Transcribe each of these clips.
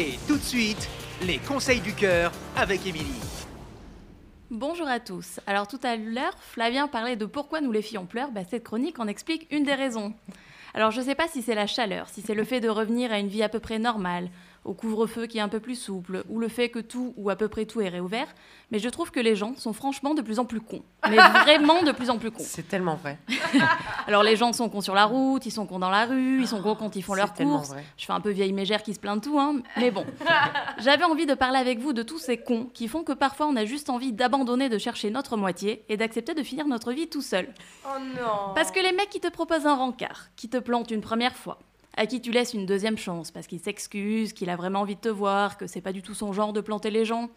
Et tout de suite, les conseils du cœur avec Émilie. Bonjour à tous. Alors tout à l'heure, Flavien parlait de pourquoi nous les filles on pleure. Bah, cette chronique en explique une des raisons. Alors je ne sais pas si c'est la chaleur, si c'est le fait de revenir à une vie à peu près normale, au couvre-feu qui est un peu plus souple, ou le fait que tout ou à peu près tout est réouvert, mais je trouve que les gens sont franchement de plus en plus cons. Mais vraiment de plus en plus cons. C'est tellement vrai. Alors les gens sont cons sur la route, ils sont cons dans la rue, ils sont cons quand ils font leurs C'est tellement courses. vrai. Je fais un peu vieille mégère qui se plaint de tout, hein, mais bon. J'avais envie de parler avec vous de tous ces cons qui font que parfois on a juste envie d'abandonner de chercher notre moitié et d'accepter de finir notre vie tout seul. Oh non. Parce que les mecs qui te proposent un rencard, qui te plantent une première fois, à qui tu laisses une deuxième chance parce qu'il s'excuse, qu'il a vraiment envie de te voir, que c'est pas du tout son genre de planter les gens,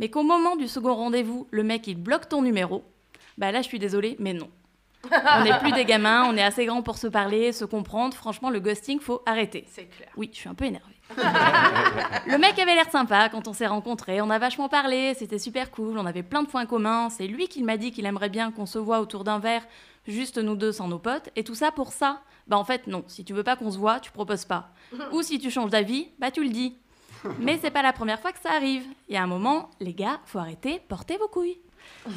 mais qu'au moment du second rendez-vous, le mec il bloque ton numéro, bah là je suis désolée, mais non. On n'est plus des gamins, on est assez grands pour se parler, se comprendre. Franchement, le ghosting, faut arrêter. C'est clair. Oui, je suis un peu énervée. le mec avait l'air sympa quand on s'est rencontrés. On a vachement parlé, c'était super cool. On avait plein de points communs. C'est lui qui m'a dit qu'il aimerait bien qu'on se voit autour d'un verre, juste nous deux sans nos potes. Et tout ça pour ça Bah en fait, non. Si tu veux pas qu'on se voit, tu proposes pas. Ou si tu changes d'avis, bah tu le dis. Mais c'est pas la première fois que ça arrive. Il y a un moment, les gars, faut arrêter, portez vos couilles.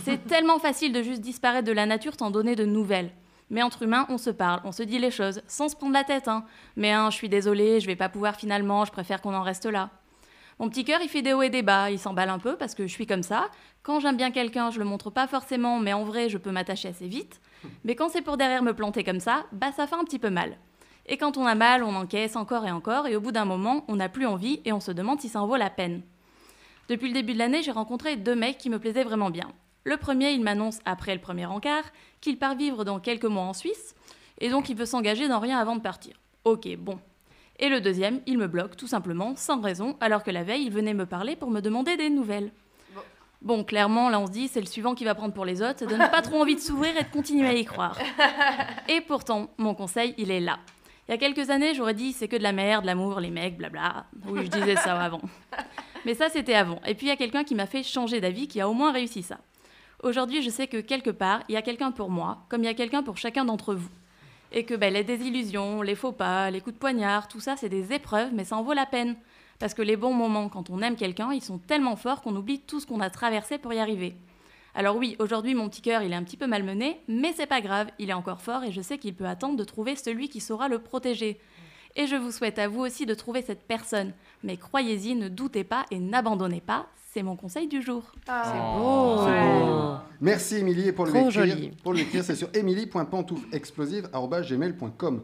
C'est tellement facile de juste disparaître de la nature sans donner de nouvelles. Mais entre humains, on se parle, on se dit les choses, sans se prendre la tête. Hein. Mais hein, je suis désolée, je vais pas pouvoir finalement, je préfère qu'on en reste là. Mon petit cœur, il fait des hauts et des bas, il s'emballe un peu parce que je suis comme ça. Quand j'aime bien quelqu'un, je le montre pas forcément, mais en vrai, je peux m'attacher assez vite. Mais quand c'est pour derrière me planter comme ça, bah ça fait un petit peu mal. Et quand on a mal, on encaisse encore et encore, et au bout d'un moment, on n'a plus envie et on se demande si ça en vaut la peine. Depuis le début de l'année, j'ai rencontré deux mecs qui me plaisaient vraiment bien. Le premier, il m'annonce, après le premier encart, qu'il part vivre dans quelques mois en Suisse, et donc il veut s'engager dans rien avant de partir. Ok, bon. Et le deuxième, il me bloque, tout simplement, sans raison, alors que la veille, il venait me parler pour me demander des nouvelles. Bon. Clairement, là on se dit, c'est le suivant qui va prendre pour les autres, ça donne pas trop envie de s'ouvrir et de continuer à y croire. Et pourtant, mon conseil, il est là. Il y a quelques années, j'aurais dit, c'est que de la merde, l'amour, les mecs, blabla. Oui, je disais ça avant. Mais ça, c'était avant. Et puis, il y a quelqu'un qui m'a fait changer d'avis, qui a au moins réussi ça. Aujourd'hui, je sais que quelque part, il y a quelqu'un pour moi, comme il y a quelqu'un pour chacun d'entre vous. Et que ben, les désillusions, les faux pas, les coups de poignard, tout ça, c'est des épreuves, mais ça en vaut la peine. Parce que les bons moments, quand on aime quelqu'un, ils sont tellement forts qu'on oublie tout ce qu'on a traversé pour y arriver. Alors oui, aujourd'hui, mon petit cœur, il est un petit peu malmené, mais c'est pas grave, il est encore fort et je sais qu'il peut attendre de trouver celui qui saura le protéger. Et je vous souhaite à vous aussi de trouver cette personne. Mais croyez-y, ne doutez pas et n'abandonnez pas, c'est mon conseil du jour. C'est beau. beau. C'est beau. Merci Émilie et pour l'écrire, joli. pour l'écrire c'est sur emily.pantouflexplosive@gmail.com.